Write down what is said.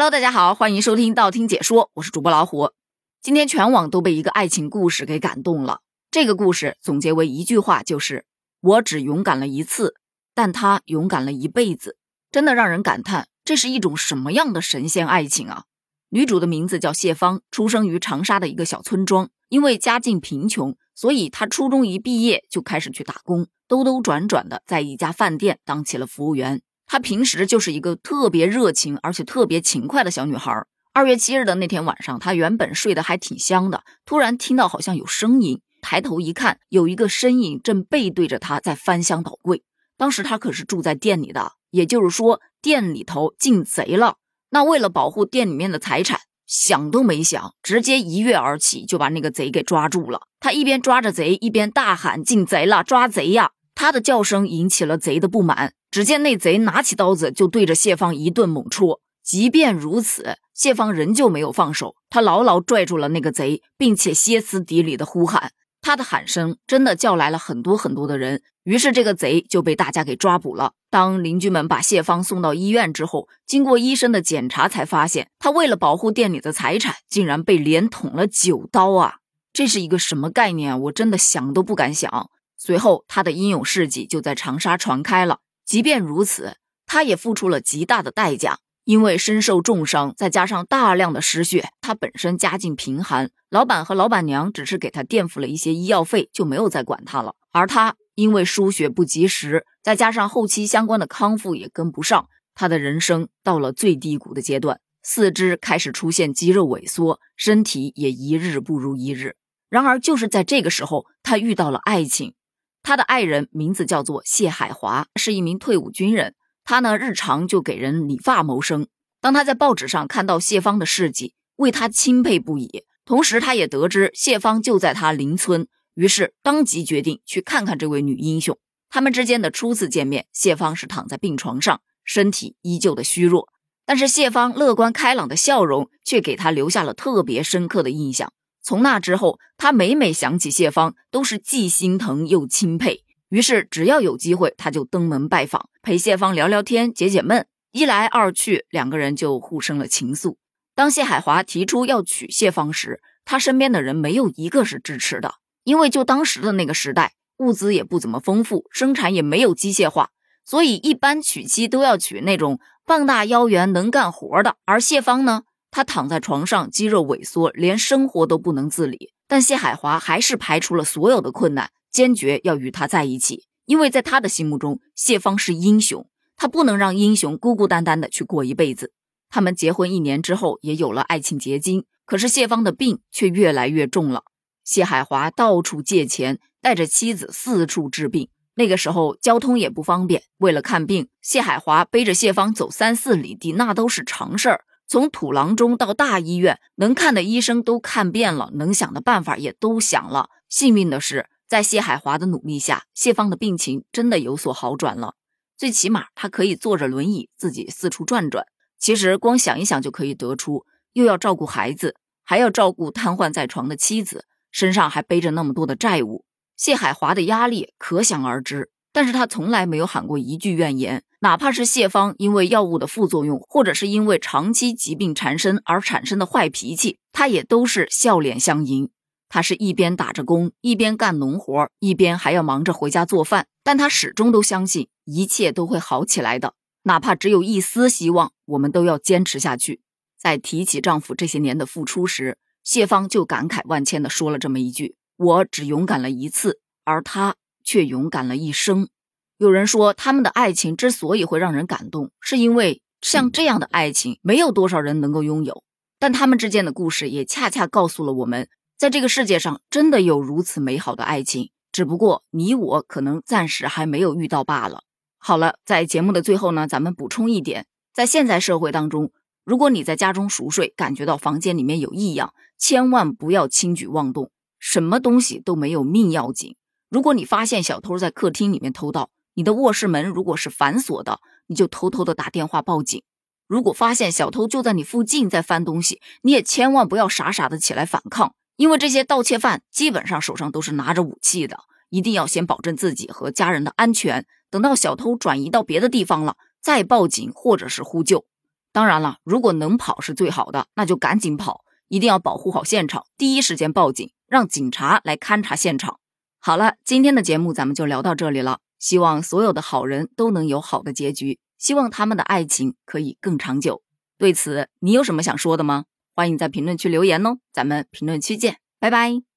Hello，大家好，欢迎收听道听解说，我是主播老虎。今天全网都被一个爱情故事给感动了。这个故事总结为一句话，就是我只勇敢了一次，但他勇敢了一辈子，真的让人感叹，这是一种什么样的神仙爱情啊！女主的名字叫谢芳，出生于长沙的一个小村庄，因为家境贫穷，所以她初中一毕业就开始去打工，兜兜转转的在一家饭店当起了服务员。她平时就是一个特别热情而且特别勤快的小女孩。二月七日的那天晚上，她原本睡得还挺香的，突然听到好像有声音，抬头一看，有一个身影正背对着她在翻箱倒柜。当时她可是住在店里的，也就是说店里头进贼了。那为了保护店里面的财产，想都没想，直接一跃而起就把那个贼给抓住了。他一边抓着贼，一边大喊：“进贼了，抓贼呀！”他的叫声引起了贼的不满。只见那贼拿起刀子就对着谢芳一顿猛戳，即便如此，谢芳仍旧没有放手，他牢牢拽住了那个贼，并且歇斯底里的呼喊。他的喊声真的叫来了很多很多的人，于是这个贼就被大家给抓捕了。当邻居们把谢芳送到医院之后，经过医生的检查，才发现他为了保护店里的财产，竟然被连捅了九刀啊！这是一个什么概念？我真的想都不敢想。随后，他的英勇事迹就在长沙传开了。即便如此，他也付出了极大的代价，因为身受重伤，再加上大量的失血，他本身家境贫寒，老板和老板娘只是给他垫付了一些医药费，就没有再管他了。而他因为输血不及时，再加上后期相关的康复也跟不上，他的人生到了最低谷的阶段，四肢开始出现肌肉萎缩，身体也一日不如一日。然而，就是在这个时候，他遇到了爱情。他的爱人名字叫做谢海华，是一名退伍军人。他呢，日常就给人理发谋生。当他在报纸上看到谢芳的事迹，为他钦佩不已。同时，他也得知谢芳就在他邻村，于是当即决定去看看这位女英雄。他们之间的初次见面，谢芳是躺在病床上，身体依旧的虚弱，但是谢芳乐观开朗的笑容却给他留下了特别深刻的印象。从那之后，他每每想起谢芳，都是既心疼又钦佩。于是，只要有机会，他就登门拜访，陪谢芳聊聊天、解解闷。一来二去，两个人就互生了情愫。当谢海华提出要娶谢芳时，他身边的人没有一个是支持的，因为就当时的那个时代，物资也不怎么丰富，生产也没有机械化，所以一般娶妻都要娶那种膀大腰圆、能干活的。而谢芳呢？他躺在床上，肌肉萎缩，连生活都不能自理。但谢海华还是排除了所有的困难，坚决要与他在一起。因为在他的心目中，谢芳是英雄，他不能让英雄孤孤单单的去过一辈子。他们结婚一年之后，也有了爱情结晶。可是谢芳的病却越来越重了。谢海华到处借钱，带着妻子四处治病。那个时候交通也不方便，为了看病，谢海华背着谢芳走三四里地，那都是常事儿。从土郎中到大医院，能看的医生都看遍了，能想的办法也都想了。幸运的是，在谢海华的努力下，谢芳的病情真的有所好转了。最起码，他可以坐着轮椅自己四处转转。其实，光想一想就可以得出，又要照顾孩子，还要照顾瘫痪在床的妻子，身上还背着那么多的债务，谢海华的压力可想而知。但是他从来没有喊过一句怨言。哪怕是谢芳因为药物的副作用，或者是因为长期疾病缠身而产生的坏脾气，他也都是笑脸相迎。他是一边打着工，一边干农活，一边还要忙着回家做饭。但他始终都相信一切都会好起来的，哪怕只有一丝希望，我们都要坚持下去。在提起丈夫这些年的付出时，谢芳就感慨万千的说了这么一句：“我只勇敢了一次，而他却勇敢了一生。”有人说，他们的爱情之所以会让人感动，是因为像这样的爱情，没有多少人能够拥有。但他们之间的故事也恰恰告诉了我们，在这个世界上真的有如此美好的爱情，只不过你我可能暂时还没有遇到罢了。好了，在节目的最后呢，咱们补充一点，在现在社会当中，如果你在家中熟睡，感觉到房间里面有异样，千万不要轻举妄动，什么东西都没有命要紧。如果你发现小偷在客厅里面偷盗，你的卧室门如果是反锁的，你就偷偷的打电话报警。如果发现小偷就在你附近在翻东西，你也千万不要傻傻的起来反抗，因为这些盗窃犯基本上手上都是拿着武器的。一定要先保证自己和家人的安全，等到小偷转移到别的地方了再报警或者是呼救。当然了，如果能跑是最好的，那就赶紧跑，一定要保护好现场，第一时间报警，让警察来勘察现场。好了，今天的节目咱们就聊到这里了。希望所有的好人都能有好的结局，希望他们的爱情可以更长久。对此，你有什么想说的吗？欢迎在评论区留言哦，咱们评论区见，拜拜。